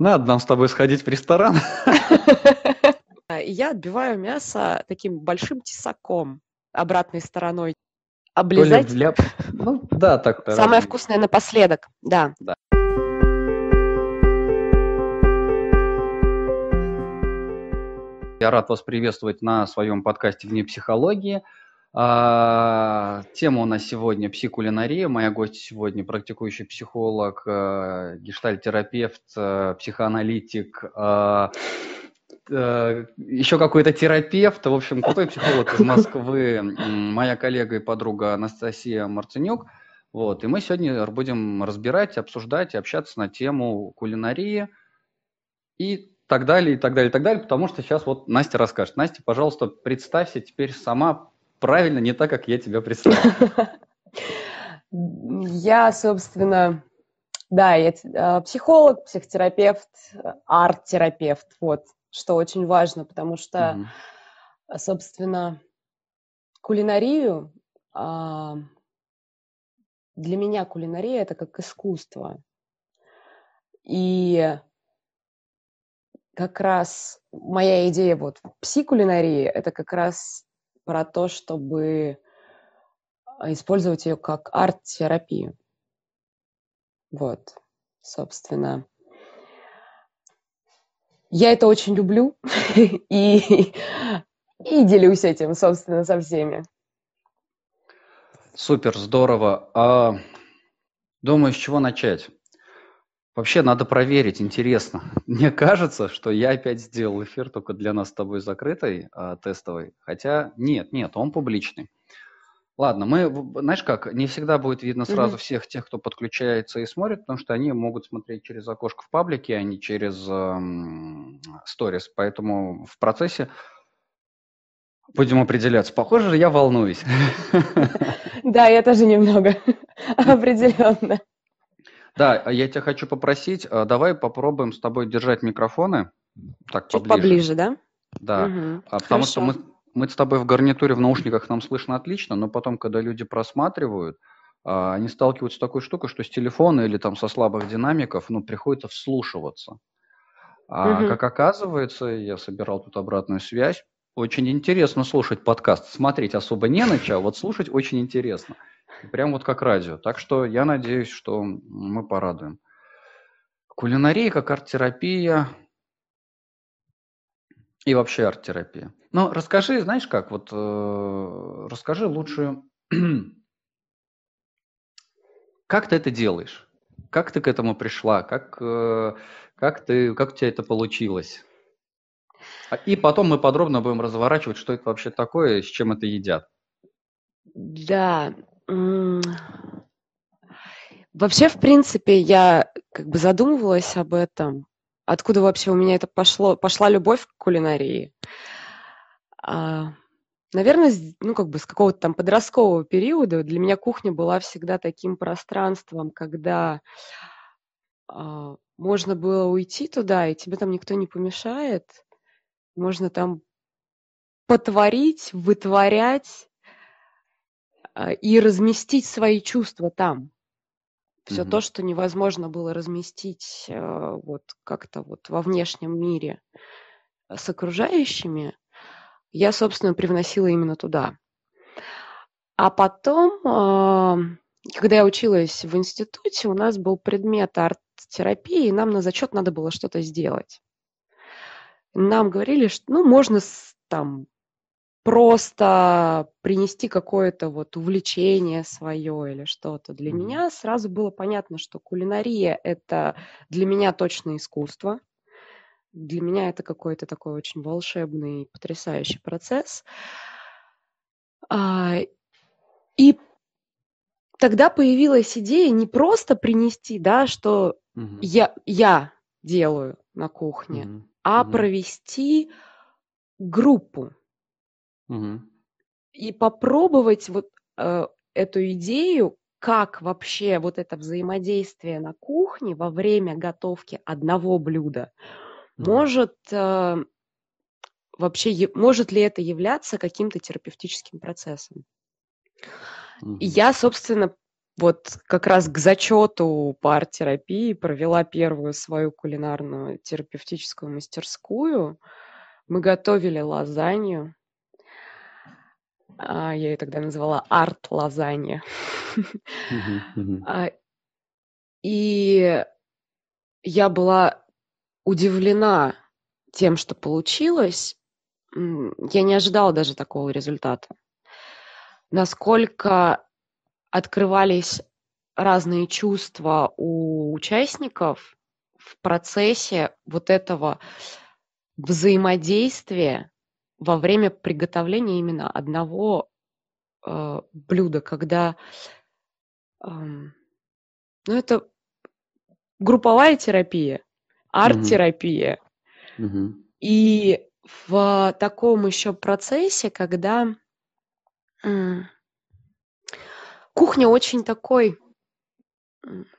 Надо нам с тобой сходить в ресторан. Я отбиваю мясо таким большим тесаком обратной стороной. Облизать. Ляп... Ну, да, так Самое вкусное напоследок, да. да. Я рад вас приветствовать на своем подкасте «Вне психологии». А, тема у нас сегодня психокулинария. Моя гость сегодня практикующий психолог, э, гештальтерапевт, э, психоаналитик, э, еще какой-то терапевт, в общем, крутой психолог из Москвы, моя коллега и подруга Анастасия Марценюк. Вот, и мы сегодня будем разбирать, обсуждать общаться на тему кулинарии и так далее, и так далее, и так далее, потому что сейчас вот Настя расскажет. Настя, пожалуйста, представься теперь сама правильно, не так, как я тебя представил. Я, собственно, да, я а, психолог, психотерапевт, арт-терапевт, вот, что очень важно, потому что, собственно, кулинарию, а, для меня кулинария – это как искусство. И как раз моя идея вот в псикулинарии – это как раз про то, чтобы а, использовать ее как арт-терапию. Вот, собственно. Я это очень люблю и, и делюсь этим, собственно, со всеми. Супер, здорово. А, думаю, с чего начать? Вообще надо проверить, интересно. Мне кажется, что я опять сделал эфир только для нас с тобой закрытый, а, тестовый. Хотя нет, нет, он публичный. Ладно, мы, знаешь как, не всегда будет видно сразу mm-hmm. всех тех, кто подключается и смотрит, потому что они могут смотреть через окошко в паблике, а не через сторис. Эм, Поэтому в процессе будем определяться. Похоже, я волнуюсь. Да, я тоже немного определенно. Да, а я тебя хочу попросить, а, давай попробуем с тобой держать микрофоны. Так, Чуть поближе, поближе да? Да, угу, потому хорошо. что мы, мы с тобой в гарнитуре, в наушниках нам слышно отлично, но потом, когда люди просматривают, а, они сталкиваются с такой штукой, что с телефона или там со слабых динамиков, ну, приходится вслушиваться. А угу. как оказывается, я собирал тут обратную связь, очень интересно слушать подкаст. Смотреть особо не на чего, вот слушать очень интересно. Прям вот как радио. Так что я надеюсь, что мы порадуем. Кулинария как арт-терапия и вообще арт-терапия. Ну, расскажи, знаешь как, вот э, расскажи лучше, как ты это делаешь? Как ты к этому пришла? Как, э, как, ты, как у тебя это получилось? А, и потом мы подробно будем разворачивать, что это вообще такое, с чем это едят. Да, Вообще, в принципе, я как бы задумывалась об этом. Откуда вообще у меня это пошло, пошла любовь к кулинарии? А, наверное, ну, как бы с какого-то там подросткового периода для меня кухня была всегда таким пространством, когда а, можно было уйти туда, и тебе там никто не помешает. Можно там потворить, вытворять, и разместить свои чувства там. Все mm-hmm. то, что невозможно было разместить э, вот как-то вот во внешнем мире с окружающими, я, собственно, привносила именно туда. А потом, а, когда я училась в институте, у нас был предмет арт-терапии, и нам на зачет надо было что-то сделать. Нам говорили, что ну, можно там просто принести какое-то вот увлечение свое или что-то. Для mm-hmm. меня сразу было понятно, что кулинария – это для меня точно искусство. Для меня это какой-то такой очень волшебный, потрясающий процесс. А, и тогда появилась идея не просто принести, да, что mm-hmm. я, я делаю на кухне, mm-hmm. а mm-hmm. провести группу Угу. И попробовать вот э, эту идею, как вообще вот это взаимодействие на кухне во время готовки одного блюда угу. может э, вообще может ли это являться каким-то терапевтическим процессом. Угу. И я, собственно, вот как раз к зачету по арт-терапии провела первую свою кулинарную терапевтическую мастерскую. Мы готовили лазанью. А, я ее тогда называла арт-лазанья. А, и я была удивлена тем, что получилось. Я не ожидала даже такого результата. Насколько открывались разные чувства у участников в процессе вот этого взаимодействия во время приготовления именно одного э, блюда, когда э, ну, это групповая терапия, арт-терапия. Мгм. И в таком еще процессе, когда кухня очень такой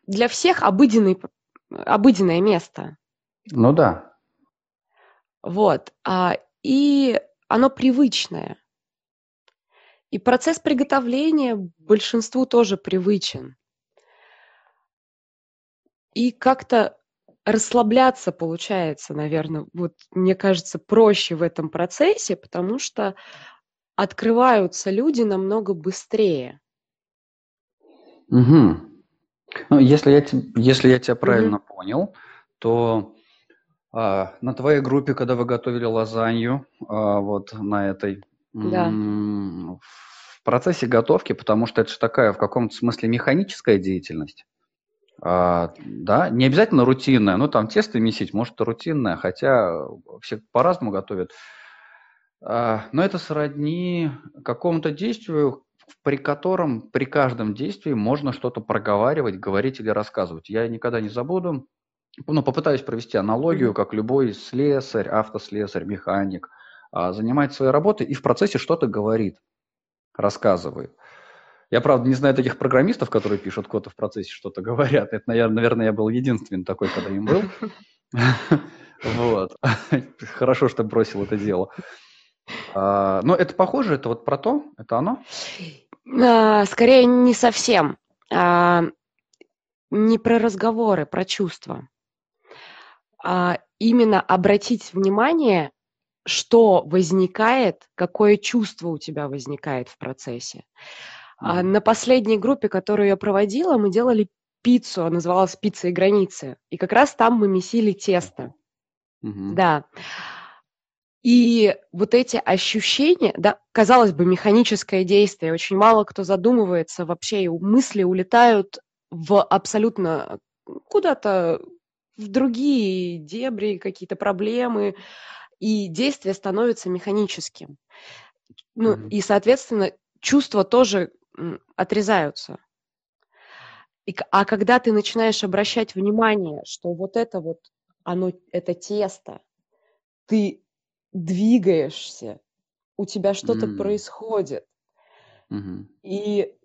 для всех обыденный, обыденное место. Ну да. Вот. А, и оно привычное. И процесс приготовления большинству тоже привычен. И как-то расслабляться получается, наверное, вот мне кажется, проще в этом процессе, потому что открываются люди намного быстрее. Угу. Ну, если я, если я тебя правильно угу. понял, то а, на твоей группе, когда вы готовили лазанью, а, вот на этой, да. в процессе готовки, потому что это же такая в каком-то смысле механическая деятельность, а, да, не обязательно рутинная, ну там тесто месить, может, это рутинная, хотя все по-разному готовят. А, но это сродни какому-то действию, при котором при каждом действии можно что-то проговаривать, говорить или рассказывать. Я никогда не забуду, ну, попытаюсь провести аналогию, как любой слесарь, автослесарь, механик а, занимает своей работой и в процессе что-то говорит, рассказывает. Я, правда, не знаю таких программистов, которые пишут код и в процессе что-то говорят. Это, наверное, я был единственный такой, когда им был. Вот. Хорошо, что бросил это дело. А, но это похоже, это вот про то, это оно? А, скорее, не совсем. Не про разговоры, про чувства. Именно обратить внимание, что возникает, какое чувство у тебя возникает в процессе. На последней группе, которую я проводила, мы делали пиццу, называлась «Пицца и границы». И как раз там мы месили тесто. Угу. Да. И вот эти ощущения, да, казалось бы, механическое действие, очень мало кто задумывается вообще, и мысли улетают в абсолютно куда-то в другие дебри, какие-то проблемы, и действие становится механическим. Ну, mm-hmm. и, соответственно, чувства тоже отрезаются. И, а когда ты начинаешь обращать внимание, что вот это вот, оно, это тесто, ты двигаешься, у тебя что-то М. происходит. Мгм. И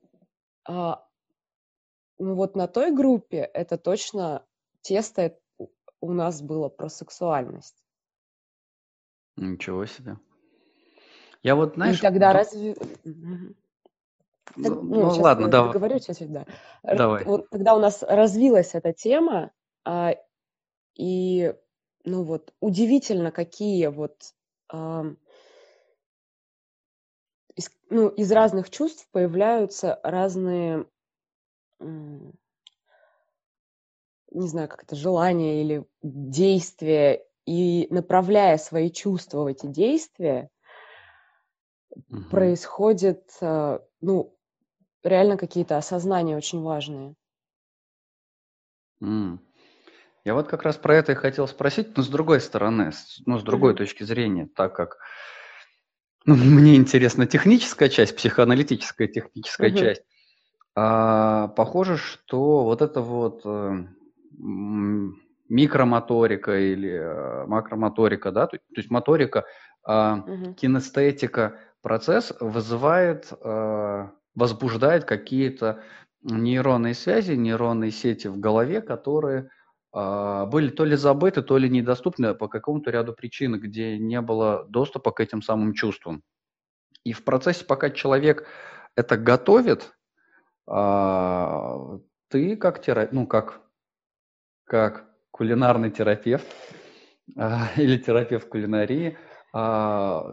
а, ну вот на той группе это точно тесто у нас было про сексуальность. Ничего себе. Я вот, И знаешь, тогда ду- разве... Так, ну, Ну, ну ладно, давай, договорю, сейчас, да. Давай. Вот тогда у нас развилась эта тема, а, и, ну вот, удивительно, какие вот из, ну, из разных чувств появляются разные, не знаю, как это, желания или действия, и направляя свои чувства в эти действия, угу. происходит, э, ну, реально какие-то осознания очень важные. Mm. Я вот как раз про это и хотел спросить, но с другой стороны, ну, с другой mm-hmm. точки зрения, так как ну, мне интересна техническая часть, психоаналитическая техническая mm-hmm. часть. А, похоже, что вот это вот э, микромоторика или э, макромоторика, да, то, то есть моторика, mm-hmm. кинестетика, процесс вызывает, э, возбуждает какие-то нейронные связи, нейронные сети в голове, которые а, были то ли забыты, то ли недоступны по какому-то ряду причин, где не было доступа к этим самым чувствам. И в процессе, пока человек это готовит, А, ты как терапевт, ну как, как кулинарный терапевт а, или терапевт кулинарии, а,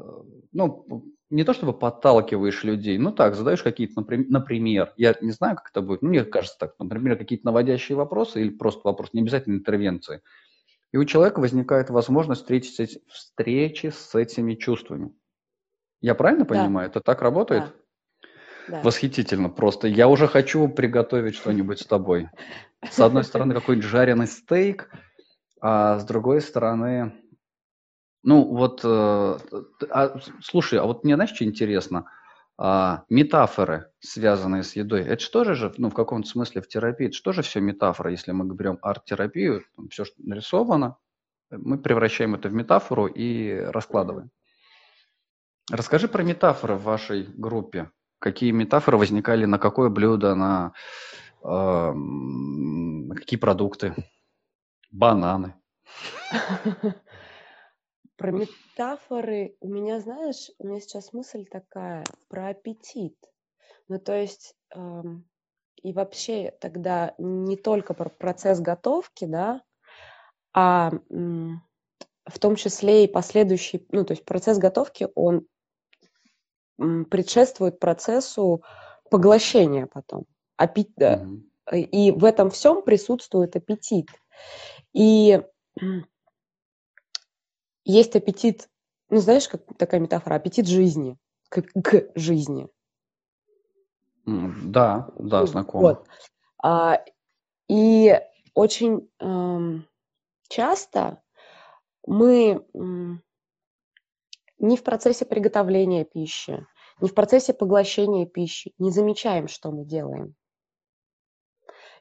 ну, не то чтобы подталкиваешь людей, ну так, задаешь какие-то, например, я не знаю, как это будет, ну, мне кажется так, например, какие-то наводящие вопросы или просто вопрос, не обязательно интервенции. И у человека возникает возможность встретить, встречи с этими чувствами. Я правильно да. понимаю? Это так работает? Да. Да. Восхитительно просто. Я уже хочу приготовить что-нибудь с тобой. С одной стороны, какой-нибудь жареный стейк, а с другой стороны, ну вот, э, а, слушай, а вот мне знаешь, что интересно? А, метафоры, связанные с едой, это что же, ну в каком-то смысле в терапии, это что же все метафора, если мы берем арт-терапию, все, что нарисовано, мы превращаем это в метафору и раскладываем. Расскажи про метафоры в вашей группе. Какие метафоры возникали, на какое блюдо, на э, какие продукты? Бананы. Про метафоры у меня, знаешь, у меня сейчас мысль такая про аппетит. Ну, то есть, эм, и вообще тогда не только про процесс готовки, да, а в том числе и последующий, ну, то есть процесс готовки, он предшествует процессу поглощения потом. Аппет... Mm-hmm. И в этом всем присутствует аппетит. И есть аппетит, ну знаешь, как такая метафора, аппетит жизни, к, к жизни. Да, да, знакомо. Вот. А, и очень эм, часто мы ни в процессе приготовления пищи, ни в процессе поглощения пищи не замечаем, что мы делаем.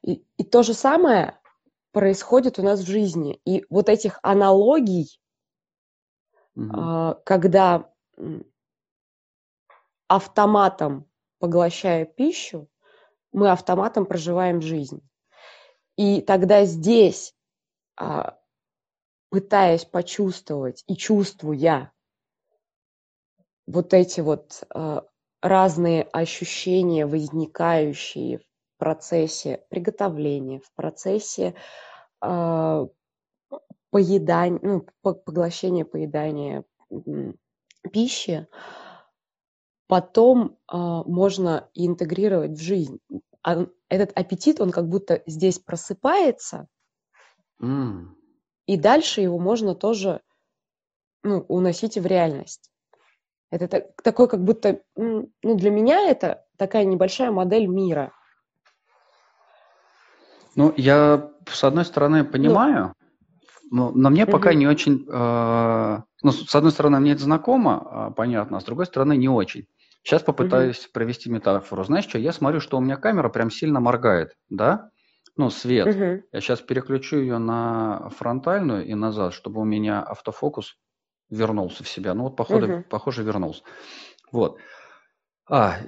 И, и то же самое происходит у нас в жизни. И вот этих аналогий, угу. когда автоматом поглощая пищу, мы автоматом проживаем жизнь. И тогда здесь, а, пытаясь почувствовать и чувствуя вот эти вот э, разные ощущения, возникающие в процессе приготовления, в процессе э, поедания, ну, поглощения, поедания пищи, потом э, можно интегрировать в жизнь. А этот аппетит, он как будто здесь просыпается, mm. и дальше его можно тоже ну, уносить в реальность. Это так, такой, как будто, ну, для меня это такая небольшая модель мира. Ну, я, с одной стороны, понимаю, ну, но, но мне угу. пока не очень... Э, ну, с одной стороны, мне это знакомо, э, понятно, а с другой стороны, не очень. Сейчас попытаюсь угу. провести метафору. Знаешь что, я смотрю, что у меня камера прям сильно моргает, да? Ну, свет. Угу. Я сейчас переключу ее на фронтальную и назад, чтобы у меня автофокус вернулся в себя. Ну вот, походу, угу. похоже, вернулся. Вот. А,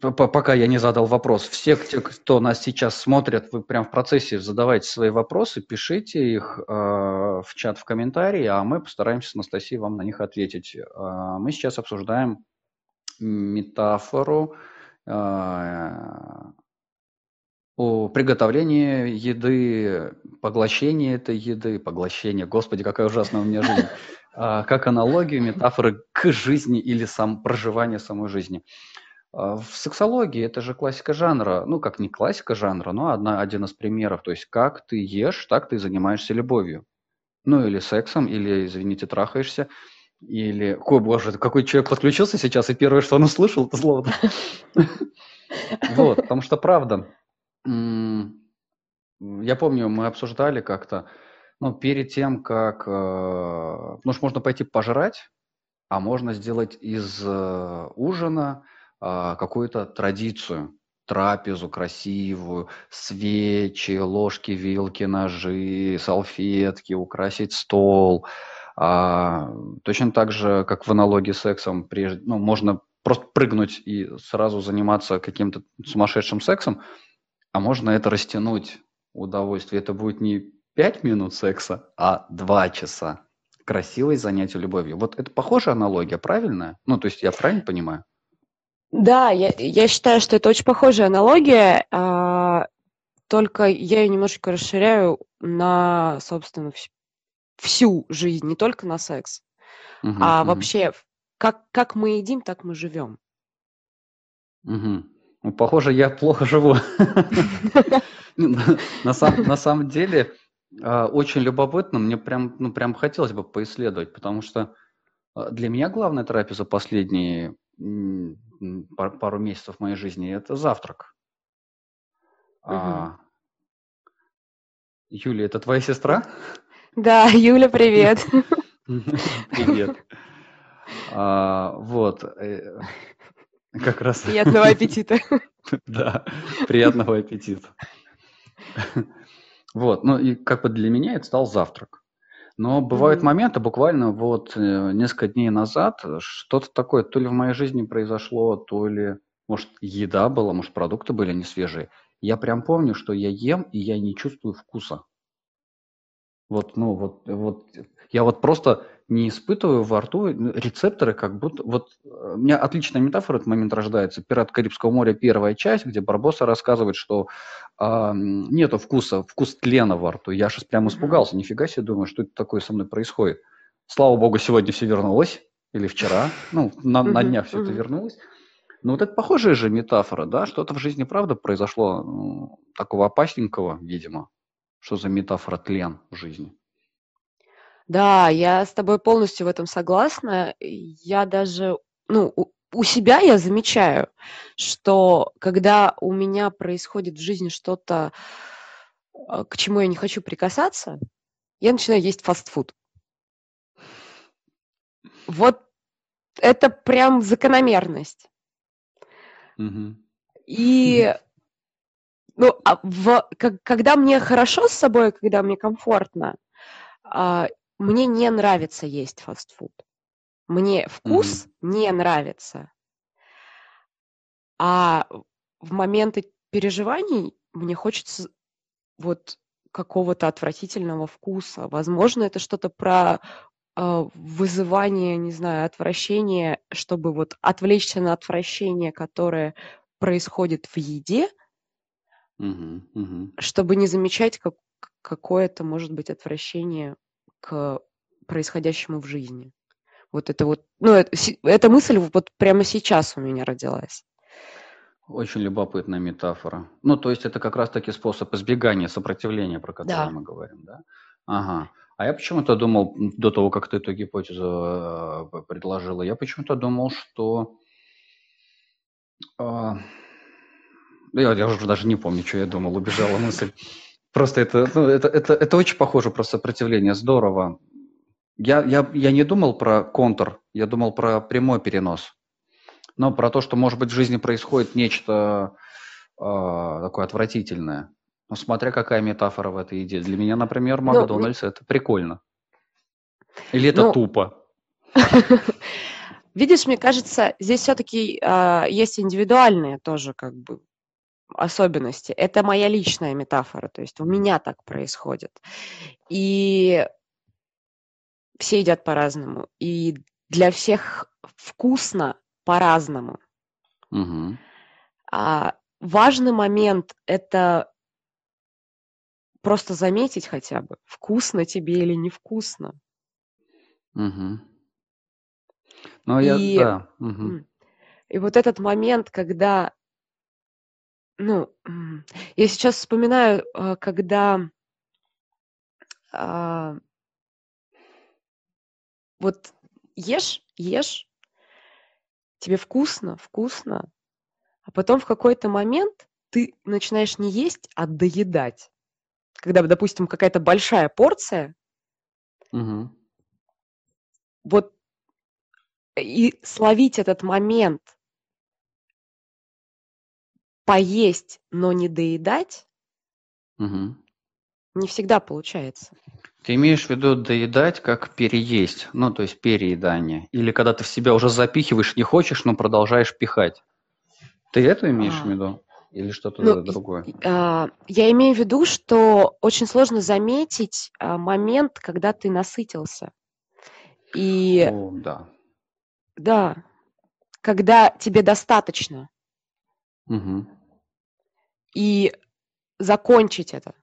пока я не задал вопрос. Все, те, кто нас сейчас смотрят, вы прям в процессе задавайте свои вопросы, пишите их э, в чат, в комментарии, а мы постараемся с Анастасией вам на них ответить. Э, мы сейчас обсуждаем метафору э, о приготовлении еды, поглощении этой еды, поглощение, господи, какая ужасная у меня жизнь. А, как аналогию, метафоры к жизни или сам проживание самой жизни. А, в сексологии это же классика жанра, ну как не классика жанра, но одна, один из примеров. То есть как ты ешь, так ты занимаешься любовью. Ну или сексом, или, извините, трахаешься. Или, ой, боже, какой человек подключился сейчас, и первое, что он услышал, это слово. Вот, потому что правда. Я помню, мы обсуждали как-то, ну, перед тем, как... Э, ну, что можно пойти пожрать, а можно сделать из э, ужина э, какую-то традицию, трапезу красивую, свечи, ложки, вилки, ножи, салфетки, украсить стол. А, точно так же, как в аналогии с сексом, прежде, ну, можно просто прыгнуть и сразу заниматься каким-то сумасшедшим сексом, а можно это растянуть удовольствие. Это будет не 5 минут секса, а 2 часа. Красивое занятие любовью. Вот это похожая аналогия, правильная? Ну, то есть я правильно понимаю? Да, я, я считаю, что это очень похожая аналогия, а, только я ее немножечко расширяю на, собственно, вс- всю жизнь, не только на секс, Мгм, а мгм, вообще, как, как мы едим, так мы живем. мгм. Ну, похоже, я плохо живу. На на сам- на самом деле, очень любопытно, мне прям, ну, прям хотелось бы поисследовать, потому что а, для меня главная терапия за последние пару месяцев моей жизни– это завтрак. Мгм. А, Юлия, это твоя сестра? Да, Юля, привет. Привет. А, Вот, э, как раз, Приятного аппетита. да, приятного аппетита. Вот, ну и как бы для меня это стал завтрак. Но бывают Мгм. моменты, буквально вот э, несколько дней назад, э, что-то такое то ли в моей жизни произошло, то ли, может, еда была, может, продукты были не свежие. Я прям помню, что я ем, и я не чувствую вкуса. Вот, ну, вот, вот, я вот просто не испытываю во рту ну, рецепторы, как будто, вот, э, у меня отличная метафора этот момент рождается. «Пират Карибского моря» первая часть, где Барбоса рассказывает, что м, нету вкуса, вкус тлена во рту. Я сейчас прям испугался, нифига себе, думаю, что это такое со мной происходит. Слава богу, сегодня все вернулось, или вчера, ну, на, на днях все это вернулось. Но вот это похожая же метафора, да, что-то в жизни правда произошло ну, такого опасненького, видимо. Что за метафора тлен в жизни? Да, я с тобой полностью в этом согласна. Я даже, ну, у, себя я замечаю, что когда у меня происходит в жизни что-то, а, к чему я не хочу прикасаться, я начинаю есть фастфуд. Вот это прям закономерность. Мгм. И, ну, а в, как- когда мне хорошо с собой, когда мне комфортно, а, мне не нравится есть фастфуд. Мне вкус не нравится. А в моменты переживаний мне хочется вот какого-то отвратительного вкуса. Возможно, это что-то про а, вызывание, не знаю, отвращения, чтобы вот отвлечься на отвращение, которое происходит в еде, Мгм. Мгм. чтобы не замечать как, какое-то, может быть, отвращение к происходящему в жизни. Вот это вот, ну, это, эта мысль вот прямо сейчас у меня родилась. Очень любопытная метафора. Ну, то есть это как раз-таки способ избегания сопротивления, про который Да. мы говорим, да? Ага. А я почему-то думал, до того, как ты эту гипотезу э, предложила, я почему-то думал, что... а, я, я уже даже не помню, что я думал, убежала мысль. Просто это, ну, это, это, это очень похоже про сопротивление, здорово. Я, я, я не думал про контур, я думал про прямой перенос. Но про то, что, может быть, в жизни происходит нечто а, такое отвратительное. Ну, смотря какая метафора в этой идее. Для меня, например, Ну, Макдональдс это прикольно. Или это Ну, тупо. Видишь, мне кажется, здесь все-таки есть индивидуальные тоже как бы особенности. Это моя личная метафора, то есть у меня так происходит. И все едят по-разному. И для всех вкусно по-разному. Мгм. А важный момент – это просто заметить хотя бы, вкусно тебе или невкусно. Мгм. Ну, я, И, да. м, и вот этот момент, когда, ну, я сейчас вспоминаю, а, когда а, вот ешь, ешь, тебе вкусно, вкусно, а потом в какой-то момент ты начинаешь не есть, а доедать. Когда, допустим, какая-то большая порция, Мгм. вот и словить этот момент, поесть, но не доедать, Мгм. не всегда получается. Ты имеешь в виду доедать как переесть, ну, то есть переедание. Или когда ты в себя уже запихиваешь, не хочешь, но продолжаешь пихать. Ты это имеешь в А, виду? Или что-то Ну, другое? а, я имею в виду, что очень сложно заметить а, момент, когда ты насытился. И О, да. да, когда тебе достаточно. Мгм. И закончить это.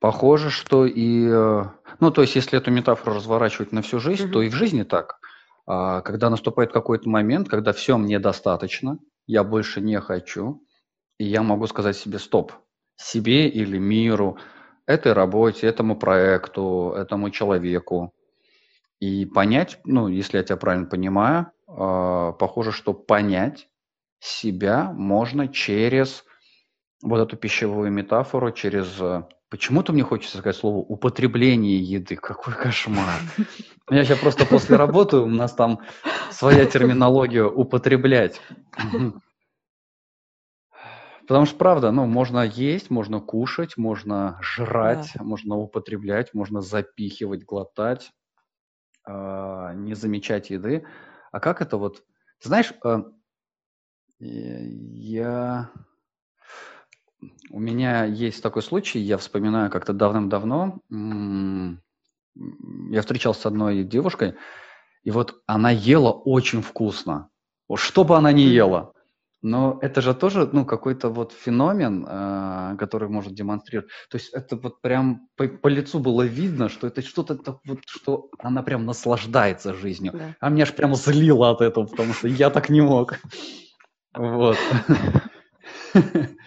Похоже, что и, э, ну, то есть, если эту метафору разворачивать на всю жизнь, то Мгм. и в жизни так. А, Когда наступает какой-то момент, когда все мне достаточно, я больше не хочу, и я могу сказать себе стоп, себе или миру, этой работе, этому проекту, этому человеку, и понять, ну, если я тебя правильно понимаю, а, похоже, что понять себя можно через вот эту пищевую метафору, через э, Почему-то мне хочется сказать слово употребление еды. Какой кошмар. Я сейчас просто после работы, у нас там своя терминология употреблять. Потому что, правда, ну, можно есть, можно кушать, можно жрать, можно употреблять, можно запихивать, глотать, а, не замечать еды. А как это вот... Знаешь, а, я у меня есть такой случай, я вспоминаю как-то давным-давно, я встречался с одной девушкой, и вот она ела очень вкусно. Вот что бы она ни ела. Но это же тоже, ну, какой-то вот феномен, э, который может демонстрировать. То есть это вот прям по, по лицу было видно, что это что-то вот, что она прям наслаждается жизнью. Да. А меня аж прямо злило от этого, потому что я так не мог. Вот.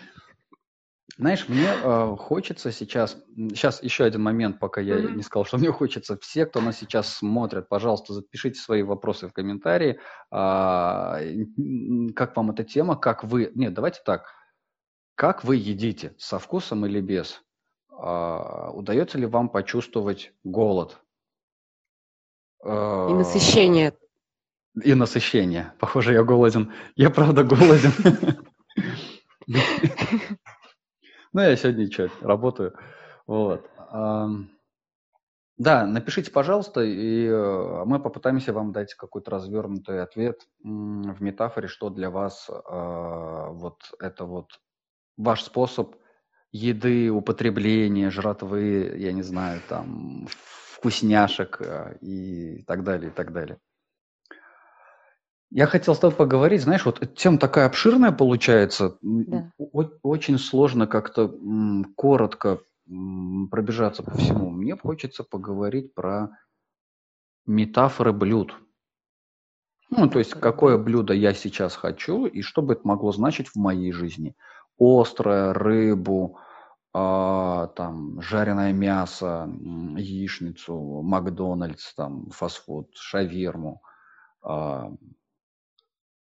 Знаешь, мне э, хочется сейчас, сейчас еще один момент, пока я mm-hmm. не сказал, что мне хочется. Все, кто нас сейчас смотрит, пожалуйста, запишите свои вопросы в комментарии. А, как вам эта тема? Как вы... Нет, давайте так. Как вы едите? Со вкусом или без? А, удается ли вам почувствовать голод? И насыщение. И насыщение. Похоже, я голоден. Я правда голоден. Ну, я сегодня что, работаю. Вот. Да, напишите, пожалуйста, и э, мы попытаемся вам дать какой-то развернутый ответ в метафоре, что для вас а, вот это вот ваш способ еды, употребления, жратвы, я не знаю, там, вкусняшек э, и так далее, и так далее. Я хотел с тобой поговорить, знаешь, вот тема такая обширная получается, Да. очень сложно как-то коротко пробежаться по всему. Мне хочется поговорить про метафоры блюд. Ну, то есть, какое блюдо я сейчас хочу и что бы это могло значить в моей жизни. Острое, рыбу, а, там, жареное мясо, яичницу, Макдональдс, там, фастфуд, шаверму, а,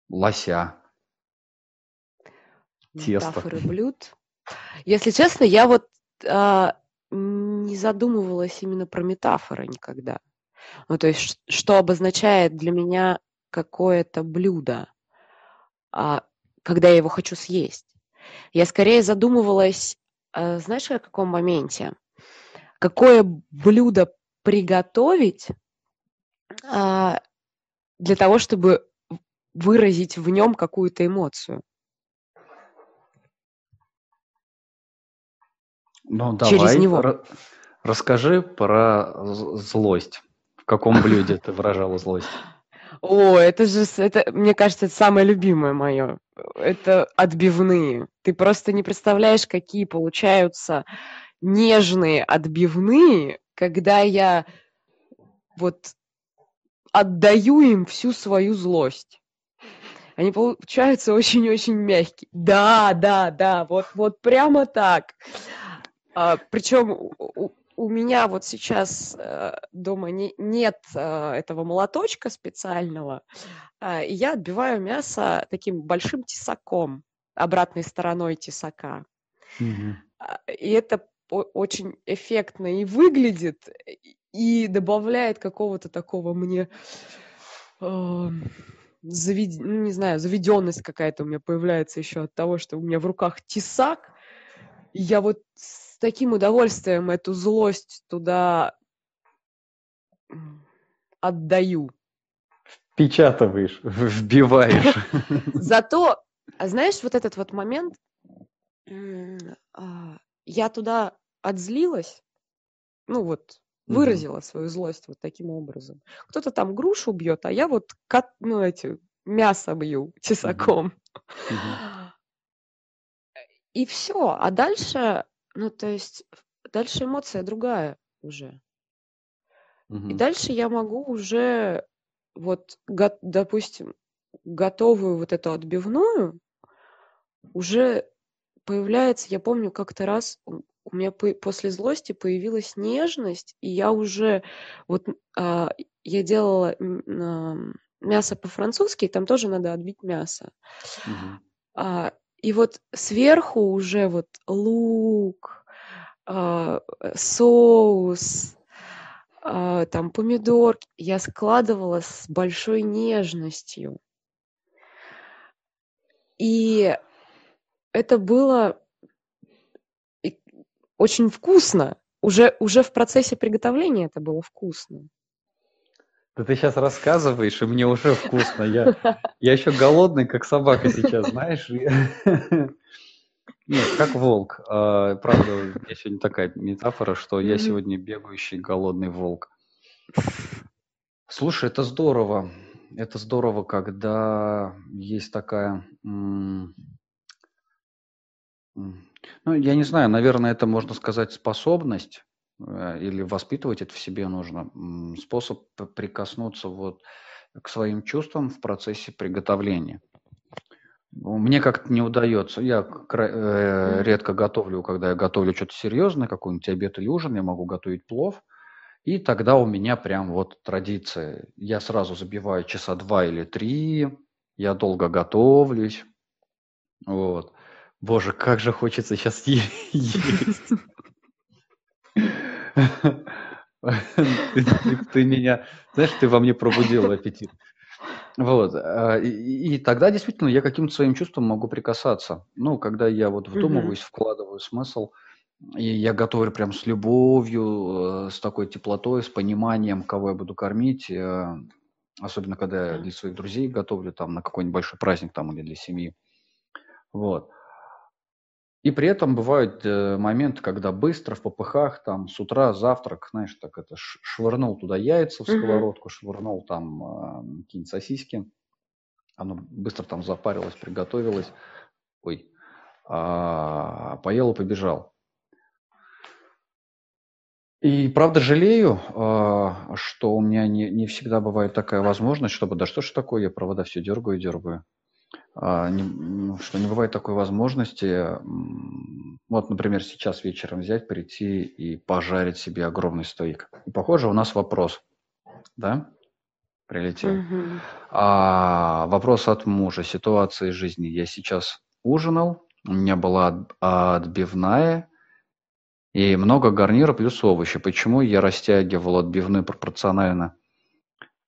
лося, тесто. Блюд. Если честно, я вот а, не задумывалась именно про метафоры никогда. Ну, то есть, что обозначает для меня какое-то блюдо, а, когда я его хочу съесть. Я скорее задумывалась, а, знаешь, о каком моменте? Какое блюдо приготовить а, для того, чтобы выразить в нем какую-то эмоцию. Ну, давай, Через него. расскажи про злость. В каком блюде ты выражала злость? О, это же, это, мне кажется, это самое любимое мое. Это отбивные. Ты просто не представляешь, какие получаются нежные отбивные, когда я вот отдаю им всю свою злость они получаются очень-очень мягкие. Да, да, да, вот, вот прямо так. А, причем у, у меня вот сейчас э, дома не, нет э, этого молоточка специального, э, и я отбиваю мясо таким большим тесаком, обратной стороной тесака. Mm-hmm. И это очень эффектно и выглядит, и добавляет какого-то такого мне э, завед... ну, не знаю, заведенность какая-то у меня появляется еще от того, что у меня в руках тесак, и я вот с таким удовольствием эту злость туда отдаю. Впечатываешь, вбиваешь. Зато, а знаешь, вот этот вот момент, а, я туда отзлилась, ну вот, выразила свою злость вот таким образом. Кто-то там грушу бьет, а я вот кот, ну, эти, мясо бью тесаком. И все. А дальше, ну, то есть, дальше эмоция другая уже. И дальше я могу уже, вот, го- допустим, готовую вот эту отбивную, уже появляется, я помню, как-то раз у меня после злости появилась нежность, и я уже вот а, я делала а, мясо по-французски, там тоже надо отбить мясо. Угу. А, и вот сверху уже вот лук, а, соус, а, там помидор я складывала с большой нежностью. И это было очень вкусно. Уже, уже в процессе приготовления это было вкусно. Да ты сейчас рассказываешь, и мне уже вкусно. Я, я еще голодный, как собака сейчас, знаешь. Нет, как волк. А, правда, у меня сегодня такая метафора, что я сегодня бегающий голодный волк. Слушай, это здорово. Это здорово, когда есть такая ну, я не знаю, наверное, это можно сказать способность э, или воспитывать это в себе нужно. Способ прикоснуться вот к своим чувствам в процессе приготовления. Мне как-то не удается. Я э, редко готовлю, когда я готовлю что-то серьезное, какой-нибудь обед или ужин, я могу готовить плов. И тогда у меня прям вот традиция. Я сразу забиваю часа два или три, я долго готовлюсь. Вот. Боже, как же хочется сейчас есть. Ты меня, знаешь, ты во мне пробудил аппетит. Вот. А, и, тогда действительно я каким-то своим чувством могу прикасаться. Ну, когда я вот вдумываюсь, вкладываю смысл, и я готовлю прям с любовью, э, с такой теплотой, с пониманием, кого я буду кормить. Э, особенно, когда я для своих друзей готовлю там на какой-нибудь большой праздник там или для семьи. Вот. И при этом бывают э, моменты, когда быстро в попыхах, там, с утра завтрак, знаешь, так это швырнул туда яйца в сковородку, швырнул там э, какие-нибудь сосиски, оно быстро там запарилось, приготовилось, ой, а, поел и побежал. И правда жалею, э, что у меня не, не всегда бывает такая возможность, чтобы, да что ж такое, я провода все дергаю и дергаю. А, не, что не бывает такой возможности, вот, например, сейчас вечером взять, прийти и пожарить себе огромный стейк. И, похоже, у нас вопрос, да, прилетел. Mm-hmm. А, вопрос от мужа, ситуации жизни. Я сейчас ужинал, у меня была отбивная и много гарнира плюс овощи. Почему я растягивал отбивную пропорционально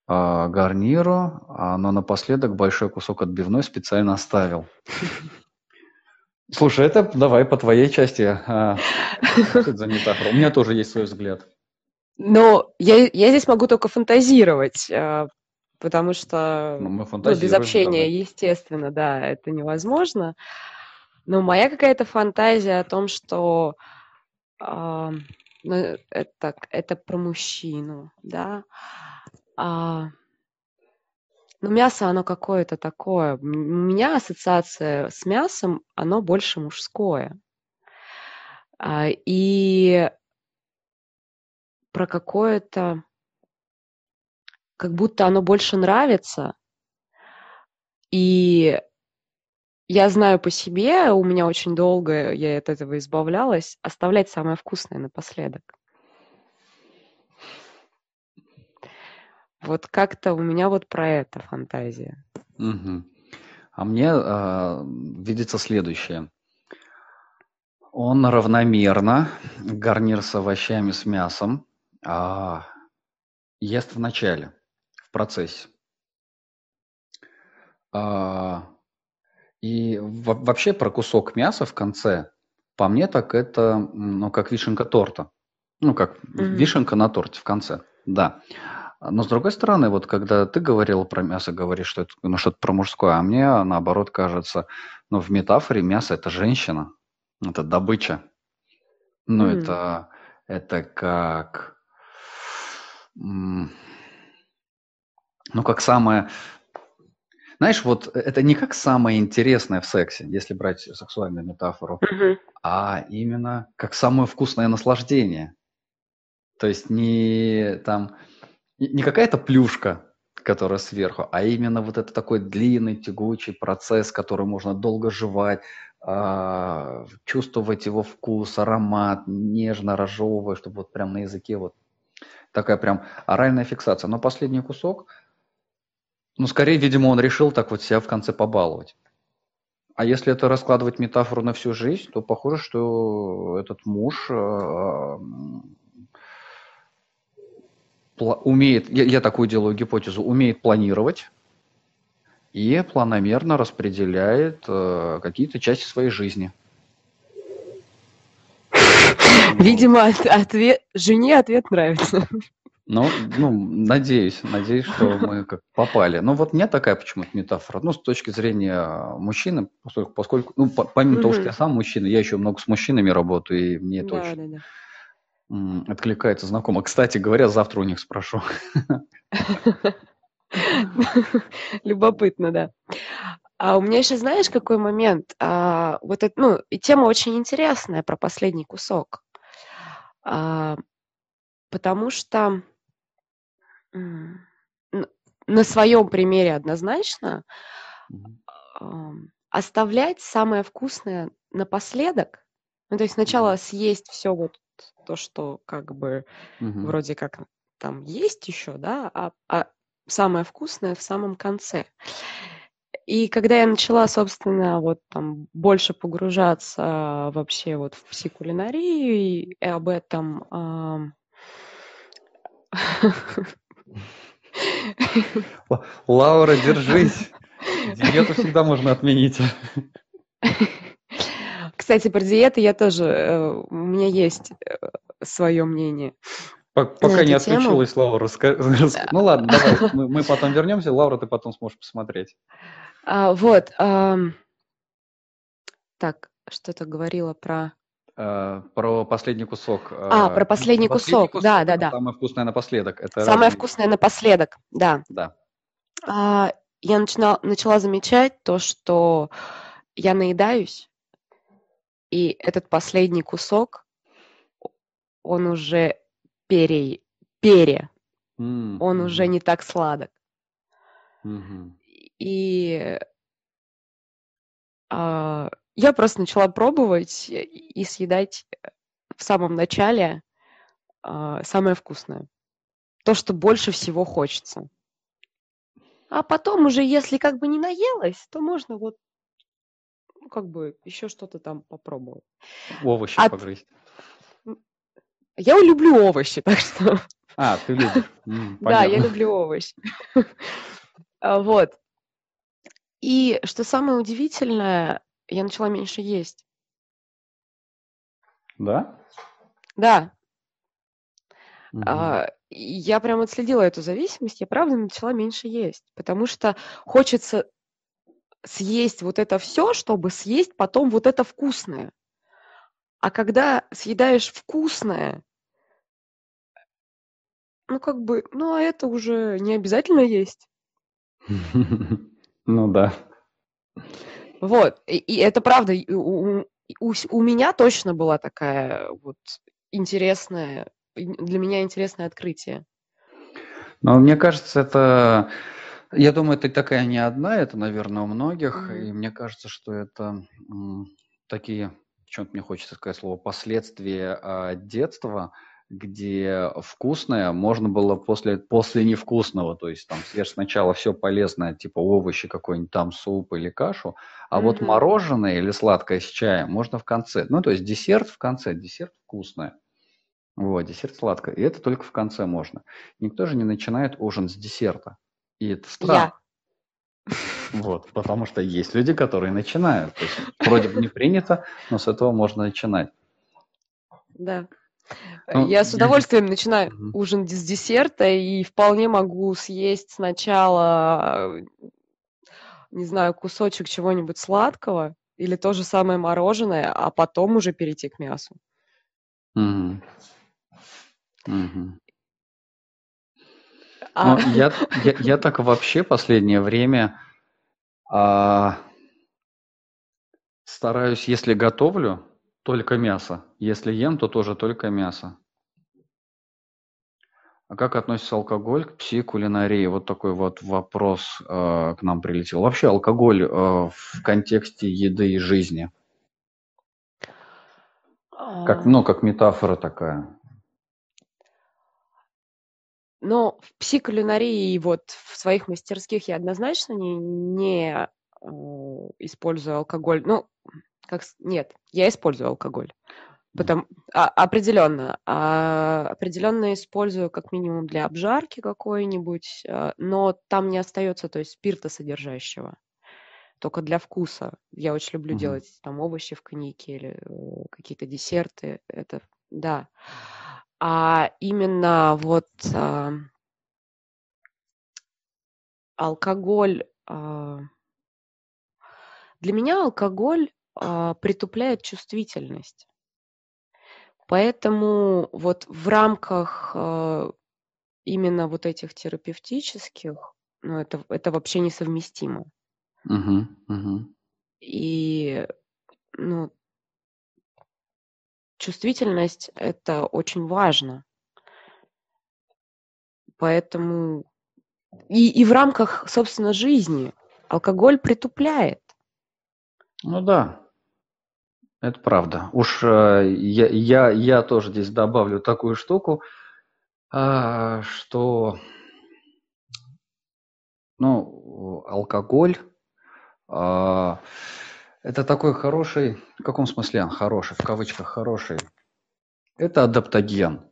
а, гарниру, а, но напоследок большой кусок отбивной специально оставил. Слушай, это давай по твоей части. А, что это за метафора? У меня тоже есть свой взгляд. Но я, я здесь могу только фантазировать, потому что ну, ну, без общения, давай. естественно, да, это невозможно. Но моя какая-то фантазия о том, что э, ну, это, это про мужчину, да, а, ну, мясо, оно какое-то такое. У меня ассоциация с мясом, оно больше мужское. А, и про какое-то, как будто оно больше нравится. И я знаю по себе, у меня очень долго я от этого избавлялась, оставлять самое вкусное напоследок. Вот как-то у меня вот про это фантазия. Угу. А мне э, видится следующее. Он равномерно, гарнир с овощами, с мясом, э, ест в начале, в процессе. Э, и в, вообще про кусок мяса в конце, по мне так это, ну, как вишенка торта. Ну, как mm-hmm. вишенка на торте в конце, да. Но с другой стороны, вот когда ты говорил про мясо, говоришь, что это ну, что-то про мужское, а мне наоборот кажется, ну, в метафоре мясо это женщина, это добыча. Ну, mm. это, это как ну, как самое... Знаешь, вот это не как самое интересное в сексе, если брать сексуальную метафору, Мгм. а именно как самое вкусное наслаждение. То есть не там не какая-то плюшка, которая сверху, а именно вот это такой длинный, тягучий процесс, который можно долго жевать, а, чувствовать его вкус, аромат, нежно разжевывая, чтобы вот прям на языке вот такая прям оральная фиксация. Но последний кусок, ну, скорее, видимо, он решил так вот себя в конце побаловать. А если это раскладывать метафору на всю жизнь, то похоже, что этот муж а, умеет, я, я такую делаю гипотезу, умеет планировать и планомерно распределяет э, какие-то части своей жизни. Видимо, ответ, жене ответ нравится. Ну, ну, надеюсь, надеюсь, что мы как попали. Но вот мне такая почему-то метафора. Ну, с точки зрения мужчины, поскольку, поскольку ну, помимо угу. того, что я сам мужчина, я еще много с мужчинами работаю, и мне это да, очень да, да откликается знакомо. Кстати говоря, завтра у них спрошу. Любопытно, да. А у меня еще, знаешь, какой момент? А, вот это, ну, и тема очень интересная про последний кусок. А, потому что на своем примере однозначно а, оставлять самое вкусное напоследок, ну, то есть сначала съесть все вот то, что как бы Мгм. вроде как там есть еще, да, а, а самое вкусное в самом конце. И когда я начала, собственно, вот там больше погружаться вообще вот в псикулинарию и, и об этом Лаура, держись. Диету всегда можно отменить. Кстати, про диеты я тоже, э, у меня есть э, свое мнение. Пока не отключилась, тему. Лаура, расскажи. Ну ладно, давай, мы, мы потом вернемся. Лаура, ты потом сможешь посмотреть. А, вот. А, так, что-то говорила про... А, про последний кусок. А, про последний, последний кусок. кусок, да, да, да. Самое вкусное напоследок. Это самое разные... вкусное напоследок, да. Да. А, я начинала, начала замечать то, что я наедаюсь, и этот последний кусок, он уже пере, пере, mm-hmm. он уже не так сладок. Mm-hmm. И а, я просто начала пробовать и съедать в самом начале а, самое вкусное. То, что больше всего хочется. А потом уже, если как бы не наелась, то можно вот ну, как бы еще что-то там попробовать. Овощи От... погрызть. Я люблю овощи, так что... А, ты любишь. Да, я люблю овощи. А, вот. И что самое удивительное, я начала меньше есть. Да? Да. А, я прям отследила эту зависимость, я правда начала меньше есть, потому что хочется съесть вот это все, чтобы съесть потом вот это вкусное. А когда съедаешь вкусное, ну как бы, ну а это уже не обязательно есть. Ну да. Вот, и, и это правда, у, у, у меня точно была такая вот интересная, для меня интересное открытие. Но мне кажется, это я думаю, это такая не одна, это, наверное, у многих. Мгм. И мне кажется, что это м, такие, почему-то мне хочется сказать слово, последствия а, детства, где вкусное можно было после, после невкусного. То есть там съешь сначала все полезное, типа овощи, какой-нибудь там суп или кашу, а вот Мгм. мороженое или сладкое с чаем можно в конце. Ну, то есть десерт в конце, десерт вкусное. Вот, десерт сладкое. И это только в конце можно. Никто же не начинает ужин с десерта. И это странно. Я. Вот, потому что есть люди, которые начинают. То есть, вроде бы не принято, но с этого можно начинать. Да. Ну, я с удовольствием я... начинаю угу. ужин с десерта и вполне могу съесть сначала, не знаю, кусочек чего-нибудь сладкого или то же самое мороженое, а потом уже перейти к мясу. Угу. Угу. А... Ну, я, я, я так вообще последнее время а, стараюсь, если готовлю, только мясо. Если ем, то тоже только мясо. А как относится алкоголь к психокулинарии? Вот такой вот вопрос э, к нам прилетел. Вообще алкоголь э, в контексте еды и жизни. Как, ну, как метафора такая. Но в психокулинарии вот в своих мастерских я однозначно не, не э, использую алкоголь. Ну, как нет, я использую алкоголь. Потом, а, определенно. А, определенно использую как минимум для обжарки какой-нибудь, а, но там не остается, то есть спирта содержащего. Только для вкуса. Я очень люблю угу. делать там овощи в коньяке или э, какие-то десерты. Это, да. А именно вот а, алкоголь... А, для меня алкоголь а, притупляет чувствительность. Поэтому вот в рамках а, именно вот этих терапевтических, ну, это, это вообще несовместимо. Угу, угу. И, ну, чувствительность это очень важно. Поэтому и, и в рамках, собственно, жизни алкоголь притупляет. Ну да, это правда. Уж э, я, я, я тоже здесь добавлю такую штуку, а, что ну, алкоголь а, это такой хороший, в каком смысле хороший, в кавычках хороший, это адаптоген.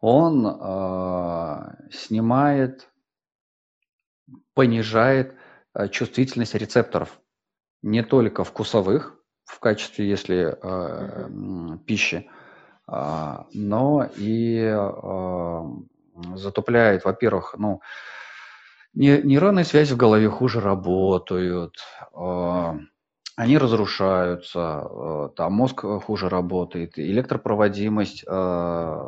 Он а, снимает, понижает чувствительность рецепторов. Не только вкусовых, в качестве, если э, пищи, э, но и э, затупляет, во-первых, ну, нейронные связи в голове хуже работают, э, они разрушаются, э, там мозг хуже работает, электропроводимость э,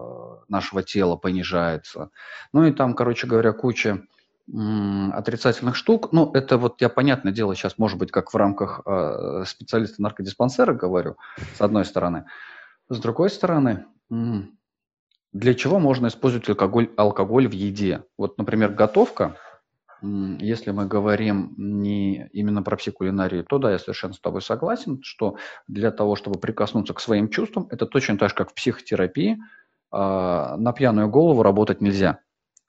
нашего тела понижается. Ну и там, короче говоря, куча отрицательных штук. Ну, это вот я, понятное дело, сейчас, может быть, как в рамках э, специалиста наркодиспансера говорю, с одной стороны. С другой стороны, для чего можно использовать алкоголь, алкоголь в еде? Вот, например, готовка, если мы говорим не именно про психокулинарию, то да, я совершенно с тобой согласен, что для того, чтобы прикоснуться к своим чувствам, это точно так же, как в психотерапии, э, на пьяную голову работать нельзя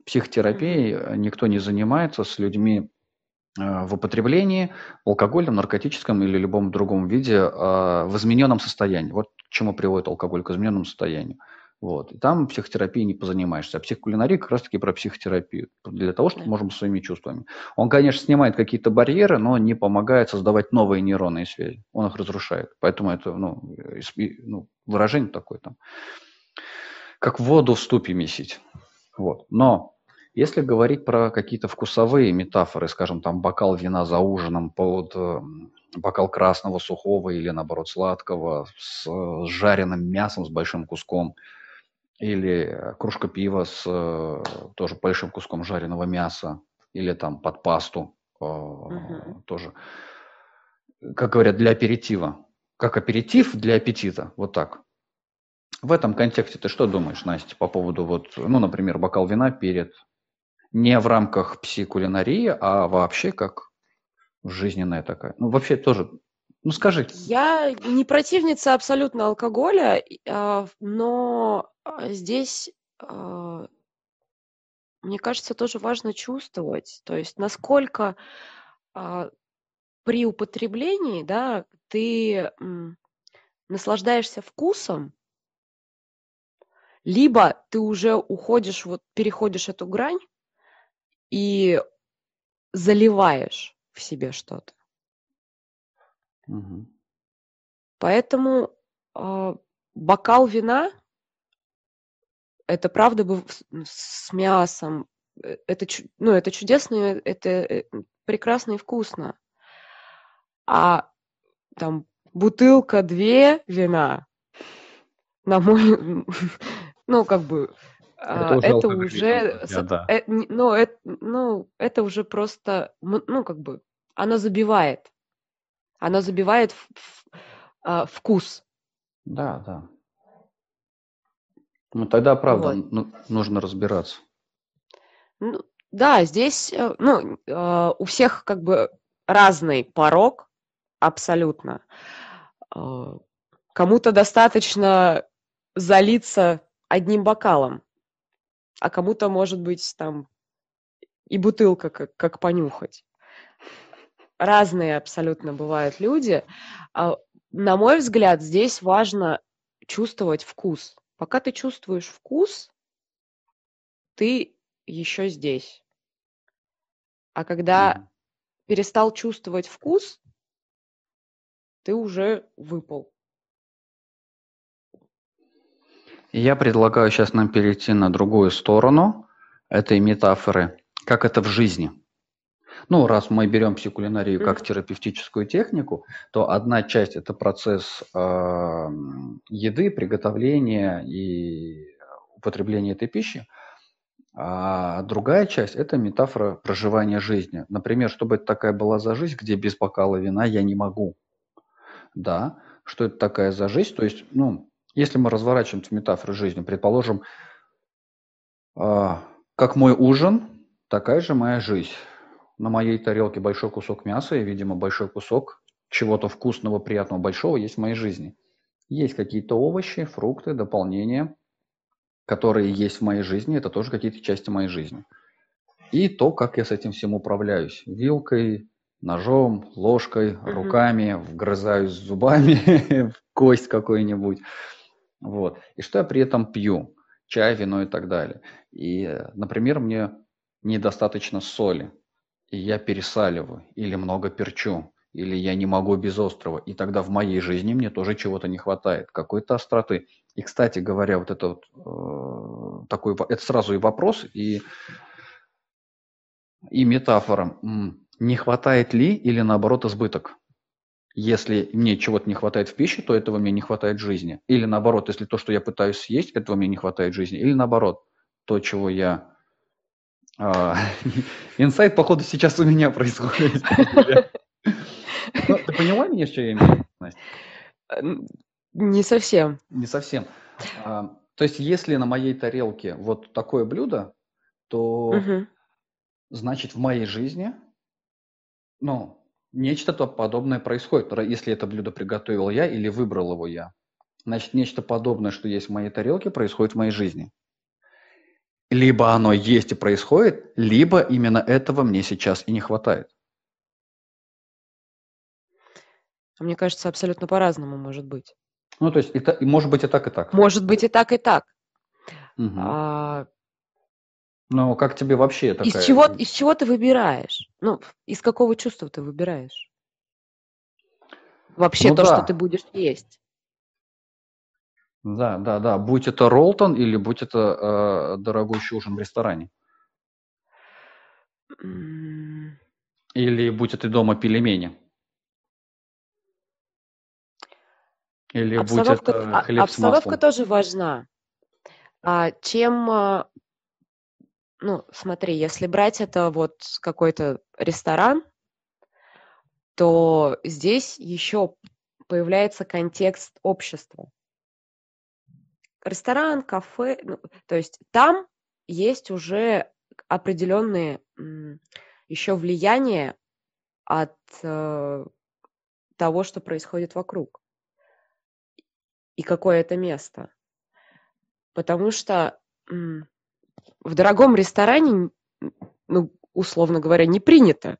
психотерапией э, никто не занимается с людьми э, в употреблении, алкогольном, наркотическом или любом другом виде э, в измененном состоянии. Вот к чему приводит алкоголь, к измененному состоянию. Вот. И там психотерапией не позанимаешься. А психокулинария как раз-таки про психотерапию. Для того, чтобы можно своими чувствами. Он, конечно, снимает какие-то барьеры, но не помогает создавать новые нейронные связи. Он их разрушает. Поэтому это ну, ну, выражение такое там. Как воду в ступе месить. Вот. Но если говорить про какие-то вкусовые метафоры, скажем, там бокал вина за ужином под э, бокал красного сухого или, наоборот, сладкого с, с жареным мясом, с большим куском, или кружка пива с э, тоже большим куском жареного мяса, или там под пасту uh-huh. тоже, как говорят, для аперитива. Как аперитив для аппетита, вот так. В этом контексте ты что думаешь, Настя, по поводу вот, ну, например, бокал вина перед, не в рамках психокулинарии, а вообще как жизненная такая? Ну, вообще тоже, ну, скажи. Я не противница абсолютно алкоголя, а, но а, здесь, а, мне кажется, тоже важно чувствовать, то есть насколько при употреблении, да, ты наслаждаешься вкусом, либо ты уже уходишь, вот переходишь эту грань и заливаешь в себе что-то. Угу. Поэтому э, бокал вина это правда бы с мясом. Э, это, ну, это чудесно, это э, прекрасно и вкусно. А там бутылка две вина, на мой, ну, как бы, Это уже, это уже да. э, ну, это, ну, это уже просто, ну, как бы, оно забивает. Оно забивает в, в, а, вкус. Да, да. Ну, тогда, правда, вот. ну, нужно разбираться. Ну, да, здесь, э, ну, э, у всех как бы разный порог, абсолютно. Э, кому-то достаточно залиться одним бокалом, а кому-то, может быть, там и бутылка как, как понюхать. Разные абсолютно бывают люди. А, на мой взгляд, здесь важно чувствовать вкус. Пока ты чувствуешь вкус, ты еще здесь. А когда mm. перестал чувствовать вкус, ты уже выпал. Я предлагаю сейчас нам перейти на другую сторону этой метафоры, как это в жизни. Ну, раз мы берем психокулинарию как терапевтическую технику, то одна часть это процесс э, еды, приготовления и употребления этой пищи, а другая часть это метафора проживания жизни. Например, чтобы это такая была за жизнь, где без бокала вина я не могу. Да, что это такая за жизнь? То есть, ну, если мы разворачиваем метафору жизни, предположим, э, как мой ужин, такая же моя жизнь. На моей тарелке большой кусок мяса и, видимо, большой кусок чего-то вкусного, приятного, большого есть в моей жизни. Есть какие-то овощи, фрукты, дополнения, которые есть в моей жизни, это тоже какие-то части моей жизни. И то, как я с этим всем управляюсь. Вилкой, ножом, ложкой, mm-hmm. руками, вгрызаюсь зубами в кость какой-нибудь. Вот. И что я при этом пью? Чай, вино и так далее. И, например, мне недостаточно соли, и я пересаливаю, или много перчу, или я не могу без острова, и тогда в моей жизни мне тоже чего-то не хватает, какой-то остроты. И, кстати говоря, вот это вот э, такой, это сразу и вопрос, и, и метафора. Не хватает ли или наоборот избыток? Если мне чего-то не хватает в пище, то этого мне не хватает в жизни. Или наоборот, если то, что я пытаюсь съесть, этого мне не хватает в жизни. Или наоборот, то, чего я... А, инсайт, походу, сейчас у меня происходит. Ну, ты поняла меня, что я имею, Настя? Не совсем. Не совсем. А, то есть, если на моей тарелке вот такое блюдо, то значит в моей жизни, ну, Нечто то подобное происходит, если это блюдо приготовил я или выбрал его я. Значит, нечто подобное, что есть в моей тарелке, происходит в моей жизни. Либо оно есть и происходит, либо именно этого мне сейчас и не хватает. А мне кажется, абсолютно по-разному может быть. Ну, то есть, это, может быть и так, и так. Может быть и так, и так. Угу. А, ну, как тебе вообще такая... Из чего, из чего ты выбираешь? Ну, из какого чувства ты выбираешь? Вообще ну, то, да. что ты будешь есть. Да, да, да. Будь это Ролтон или будь это э, дорогущий ужин в ресторане. Mm. Или будь это дома пельмени. Или обстановка, будь это хлеб обстановка с маслом. тоже важна. А, чем а, ну, смотри, если брать это вот какой-то ресторан, то здесь еще появляется контекст общества. Ресторан, кафе, ну, то есть там есть уже определенные еще влияния от э, того, что происходит вокруг и какое это место. Потому что в дорогом ресторане, ну, условно говоря, не принято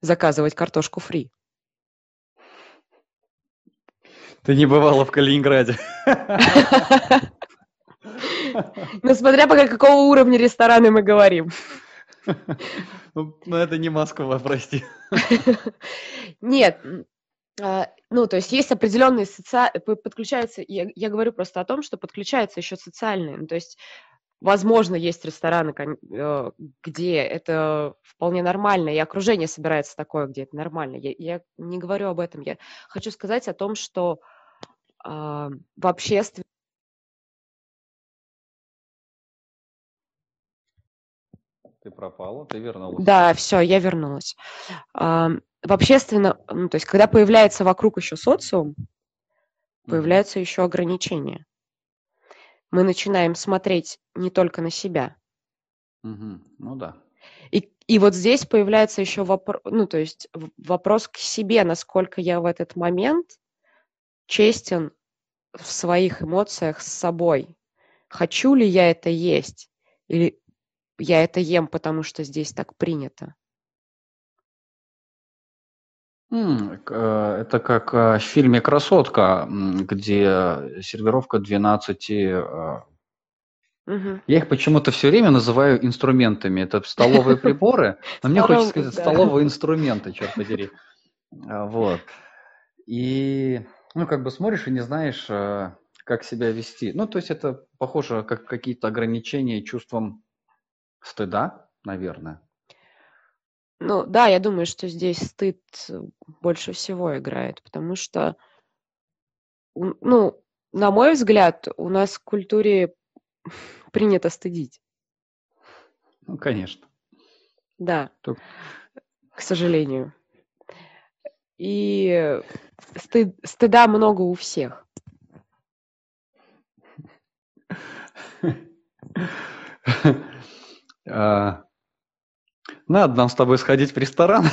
заказывать картошку фри. Ты не бывала в Калининграде. Ну, смотря по какого уровня ресторана мы говорим. Ну, ну, это не Москва, прости. Нет, а, ну, то есть есть определенные социальные, подключаются, я, я говорю просто о том, что подключаются еще социальные, ну, то есть Возможно, есть рестораны, э, где это вполне нормально, и окружение собирается такое, где это нормально. Я, я не говорю об этом. Я хочу сказать о том, что в обществе Ты пропала, ты вернулась. Да, все, я вернулась. А, в общественно, ну, то есть, когда появляется вокруг еще социум, появляются еще ограничения. Мы начинаем смотреть не только на себя. Угу. Ну да. И, и вот здесь появляется еще вопрос, ну, то есть вопрос к себе, насколько я в этот момент честен в своих эмоциях с собой. Хочу ли я это есть? Или я это ем, потому что здесь так принято? Э, это как э, в фильме «Красотка», где сервировка 12 Угу. Я их почему-то все время называю инструментами. Это столовые приборы, но мне хочется сказать столовые инструменты, черт подери. Вот. И, ну, как бы смотришь и не знаешь, э, как себя вести. Ну, то есть это похоже как какие-то ограничения чувством стыда, наверное. Ну да, я думаю, что здесь стыд больше всего играет, потому что, ну, на мой взгляд, у нас в культуре принято стыдить. Ну, конечно. Да, Только... к сожалению. И стыд, стыда много у всех. А, надо нам с тобой сходить в ресторан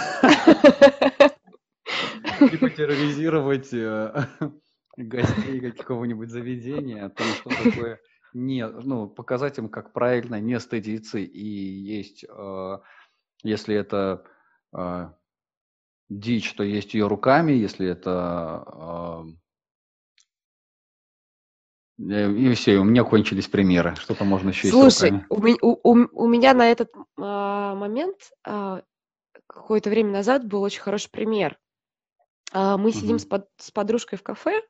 и потерроризировать э, гостей какого-нибудь заведения о что такое не, ну, показать им, как правильно не стыдиться и есть, э, если это э, дичь, то есть ее руками, если это и все, у меня кончились примеры. Что-то можно еще Слушай, у, у, у, у меня на этот а, момент а, какое-то время назад был очень хороший пример. А, мы сидим угу. с, под, с подружкой в кафе,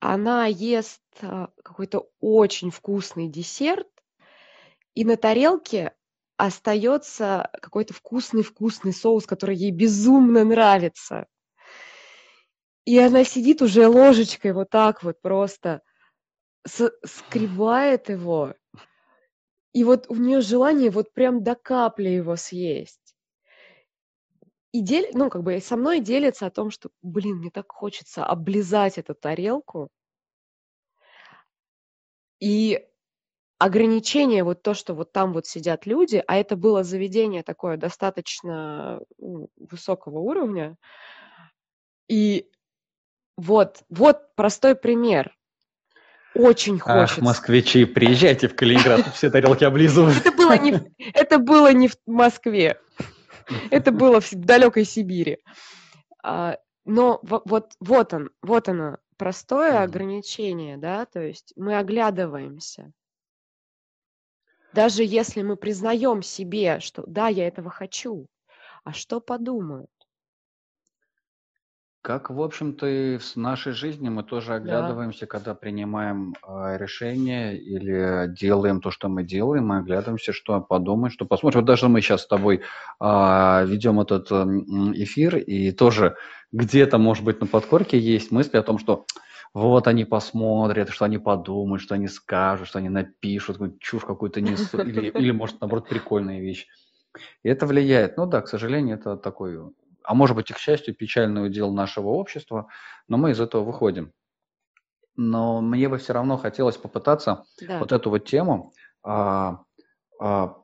она ест а, какой-то очень вкусный десерт, и на тарелке остается какой-то вкусный-вкусный соус, который ей безумно нравится. И она сидит уже ложечкой вот так вот просто – скребает его, и вот у нее желание вот прям до капли его съесть. И дел... ну, как бы со мной делится о том, что, блин, мне так хочется облизать эту тарелку. И ограничение, вот то, что вот там вот сидят люди, а это было заведение такое достаточно высокого уровня. И вот, вот простой пример. Очень хочется. Ах, москвичи, приезжайте в Калининград, все тарелки облизывают. Это было не, это было не в Москве, это было в далекой Сибири. А, но вот, вот он, вот оно, простое ограничение, да, то есть мы оглядываемся. Даже если мы признаем себе, что да, я этого хочу, а что подумают? Как, в общем-то, и в нашей жизни мы тоже оглядываемся, когда принимаем э, решение или делаем то, что мы делаем, мы оглядываемся, что подумать, что посмотрим. Вот даже мы сейчас с тобой э, ведем этот э, эфир, и тоже где-то, может быть, на подкорке есть мысли о том, что вот они посмотрят, что они подумают, что они скажут, что они напишут, какую чушь какую-то несут, или, или, может, наоборот, прикольная вещь. И это влияет. Ну да, к сожалению, это такой а может быть и к счастью, печальный удел нашего общества, но мы из этого выходим. Но мне бы все равно хотелось попытаться да. вот эту вот тему а, а,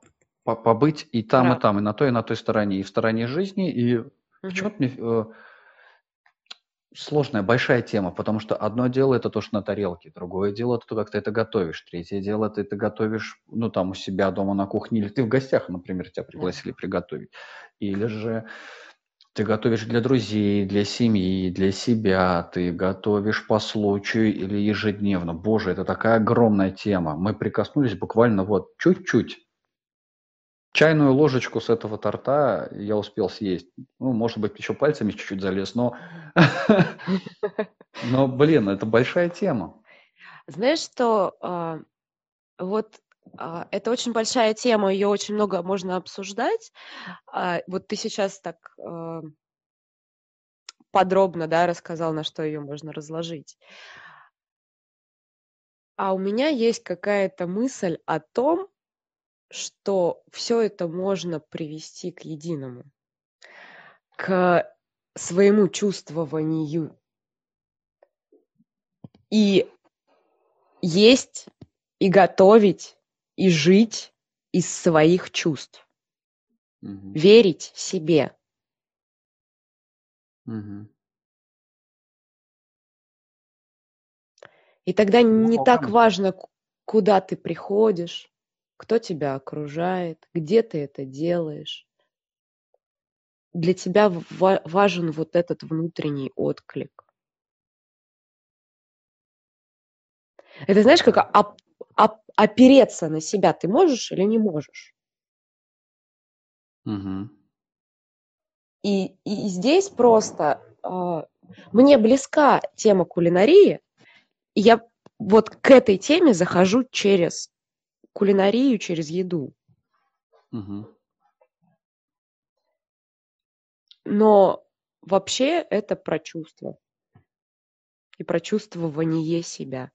побыть и там, Прав. и там, и на той, и на той стороне, и в стороне жизни, и угу. почему-то мне э, сложная, большая тема, потому что одно дело это то, что на тарелке, другое дело это то, как ты это готовишь, третье дело ты это готовишь, ну там у себя дома на кухне, или ты в гостях, например, тебя пригласили приготовить, или же ты готовишь для друзей, для семьи, для себя, ты готовишь по случаю или ежедневно. Боже, это такая огромная тема. Мы прикоснулись буквально вот чуть-чуть. Чайную ложечку с этого торта я успел съесть. Ну, может быть, еще пальцами чуть-чуть залез, но... Но, блин, это большая тема. Знаешь, что а, вот а, это очень большая тема, ее очень много можно обсуждать. А, вот ты сейчас так подробно, да, рассказал, на что ее можно разложить. А у меня есть какая-то мысль о том, что все это можно привести к единому, к своему чувствованию. И есть, и готовить, и жить из своих чувств. Мгм. Верить себе. Мгм. И тогда не так Много. важно, куда ты приходишь, кто тебя окружает, где ты это делаешь. Для тебя ва- важен вот этот внутренний отклик. Это знаешь, как оп- оп- опереться на себя ты можешь или не можешь? Мгм. И, и здесь просто а, мне близка тема кулинарии, и я вот к этой теме захожу через кулинарию, через еду. Мгм. Но вообще это про чувства и про чувствование себя.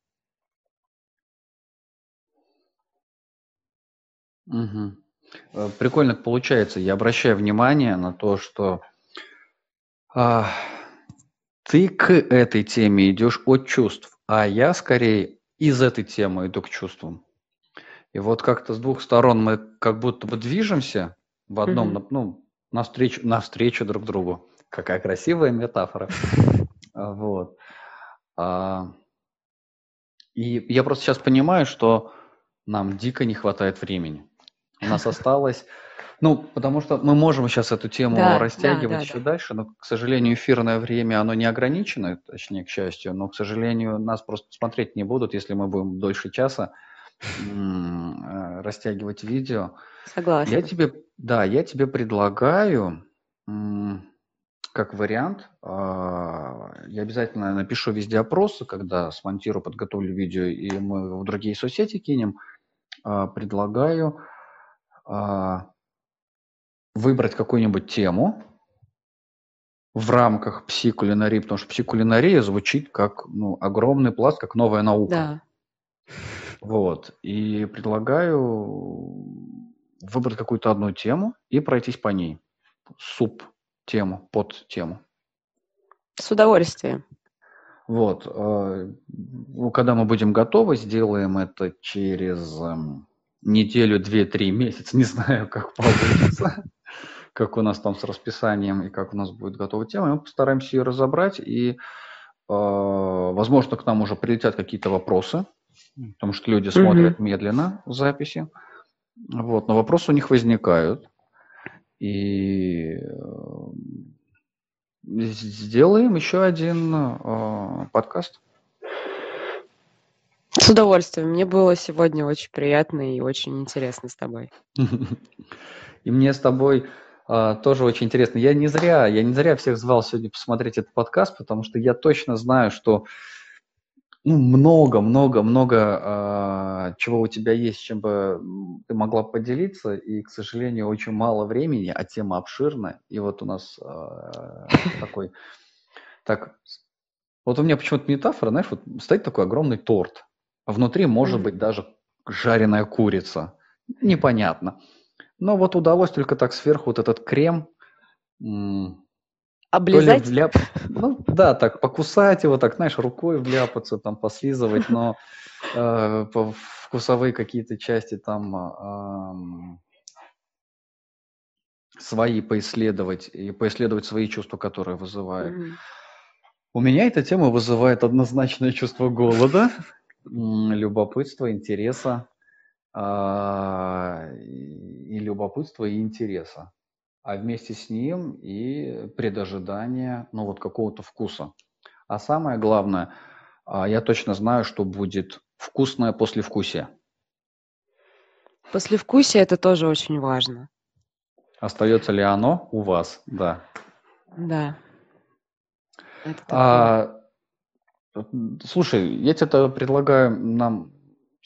Э, Прикольно получается. Я обращаю внимание на то, что а, ты к этой теме идешь от чувств, а я скорее из этой темы иду к чувствам. И вот как-то с двух сторон мы как будто бы движемся в одном, нап- ну, навстречу, навстречу друг другу. Какая красивая метафора. А, Вот. А, И я просто сейчас понимаю, что нам дико не хватает времени. У нас осталось, ну, потому что мы можем сейчас эту тему Да, растягивать да, еще да. дальше, но, к сожалению, эфирное время, оно не ограничено, точнее, к счастью, но, к сожалению, нас просто смотреть не будут, если мы будем дольше часа растягивать видео. Я Согласна. тебе, да, я тебе предлагаю, как вариант, а, я обязательно напишу везде опросы, когда смонтирую, подготовлю видео, и мы в другие соцсети кинем. А, Предлагаю а, выбрать какую-нибудь тему в рамках псикулинарии, потому что псикулинария звучит как ну, огромный пласт, как новая наука. Да. Вот. И предлагаю выбрать какую-то одну тему и пройтись по ней. Суп-тему, под тему. С удовольствием. Вот. э, ну, Когда мы будем готовы, сделаем это через эм, неделю, две, три месяца. Не знаю, как получится, как у нас там с расписанием и как у нас будет готова тема. Мы постараемся ее разобрать. И, э, возможно, к нам уже прилетят какие-то вопросы, потому что люди смотрят медленно записи. Вот, но вопросы у них возникают. И э, сделаем еще один э, подкаст. С удовольствием. Мне было сегодня очень приятно и очень интересно с тобой. И мне с тобой а, тоже очень интересно. Я не зря, я не зря всех звал сегодня посмотреть этот подкаст, потому что я точно знаю, что ну, много, много, много а, чего у тебя есть, чем бы ты могла поделиться, и, к сожалению, очень мало времени, а тема обширная. И вот у нас а, такой, так, вот у меня почему-то метафора, знаешь, вот стоит такой огромный торт, а внутри может быть даже жареная курица. Непонятно. Но вот удалось только так сверху вот этот крем м, то ли Облизать? вляп... Ну да, так покусать его, так, знаешь, рукой вляпаться, там послизывать, но э, вкусовые какие-то части там ам, свои поисследовать и поисследовать свои чувства, которые вызывает. Мгм. У меня эта тема вызывает однозначное чувство голода, любопытства, интереса, а, и любопытства, и интереса. А вместе с ним и предожидание, ну вот какого-то вкуса. А самое главное, а, я точно знаю, что будет вкусное послевкусие. Послевкусие это тоже очень важно. Остается ли оно у вас? Да. Да. А, слушай, я тебе предлагаю нам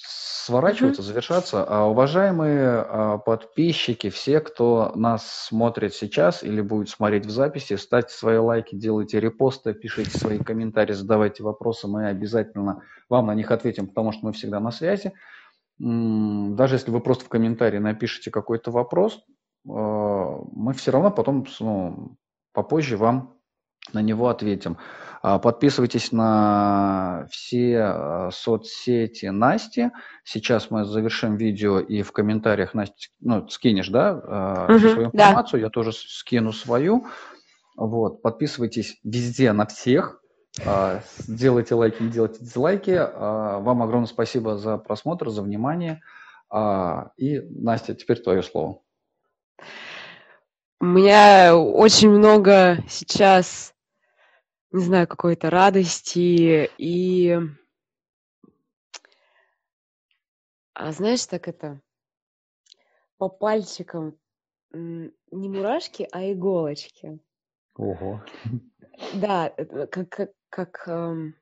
сворачиваться, завершаться. А, уважаемые а, подписчики, все, кто нас смотрит сейчас или будет смотреть в записи, ставьте свои лайки, делайте репосты, пишите свои комментарии, задавайте вопросы, мы обязательно вам на них ответим, потому что мы всегда на связи. даже если вы просто в комментарии напишите какой-то вопрос, мы все равно потом ну, попозже вам на него ответим. А, подписывайтесь на все а, соцсети Насти. Сейчас мы завершим видео и в комментариях Настя, ну, скинешь, да, угу, свою информацию, да. я тоже скину свою. Вот, подписывайтесь везде на всех. Делайте лайки, не делайте дизлайки. Вам огромное спасибо за просмотр, за внимание. И, Настя, теперь твое слово. У меня очень много сейчас не знаю, какой-то радости и... А знаешь, так это по пальчикам не мурашки, а иголочки. Ого. Да, как, как, как эм,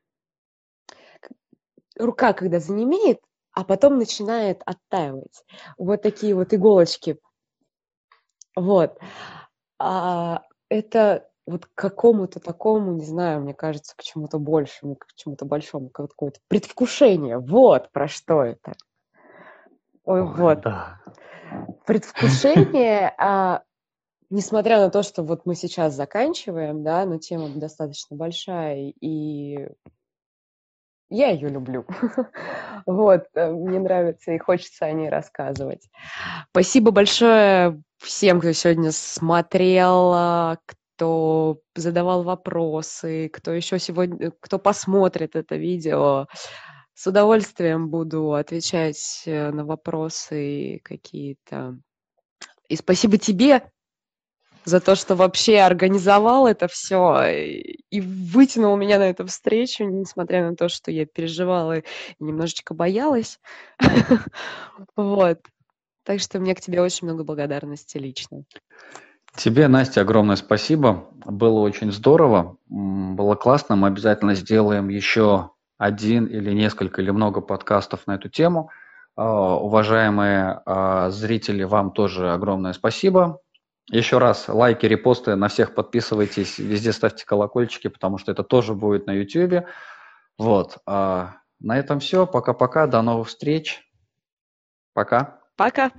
рука, когда занемеет, а потом начинает оттаивать. Вот такие вот иголочки. Вот. А, это вот к какому-то такому, не знаю, мне кажется, к чему-то большему, к чему-то большому, как какое-то предвкушение. Вот про что это. Ой, Ой вот. Да. Предвкушение, а, несмотря на то, что вот мы сейчас заканчиваем, да, но тема достаточно большая, и я ее люблю. вот, э, мне нравится и хочется о ней рассказывать. Спасибо большое всем, кто сегодня смотрел, а, кто задавал вопросы, кто еще сегодня, кто посмотрит это видео. С удовольствием буду отвечать э, на вопросы какие-то. И спасибо тебе за то, что вообще организовал это все и вытянул меня на эту встречу, несмотря на то, что я переживала и немножечко боялась. Вот. Так что мне к тебе очень много благодарности лично. Тебе, Настя, огромное спасибо. Было очень здорово, было классно. Мы обязательно сделаем еще один или несколько или много подкастов на эту тему. А, уважаемые а, зрители, вам тоже огромное спасибо. Еще раз лайки, репосты, на всех подписывайтесь, везде ставьте колокольчики, потому что это тоже будет на YouTube. Вот. А на этом все. Пока-пока. До новых встреч. Пока. Пока.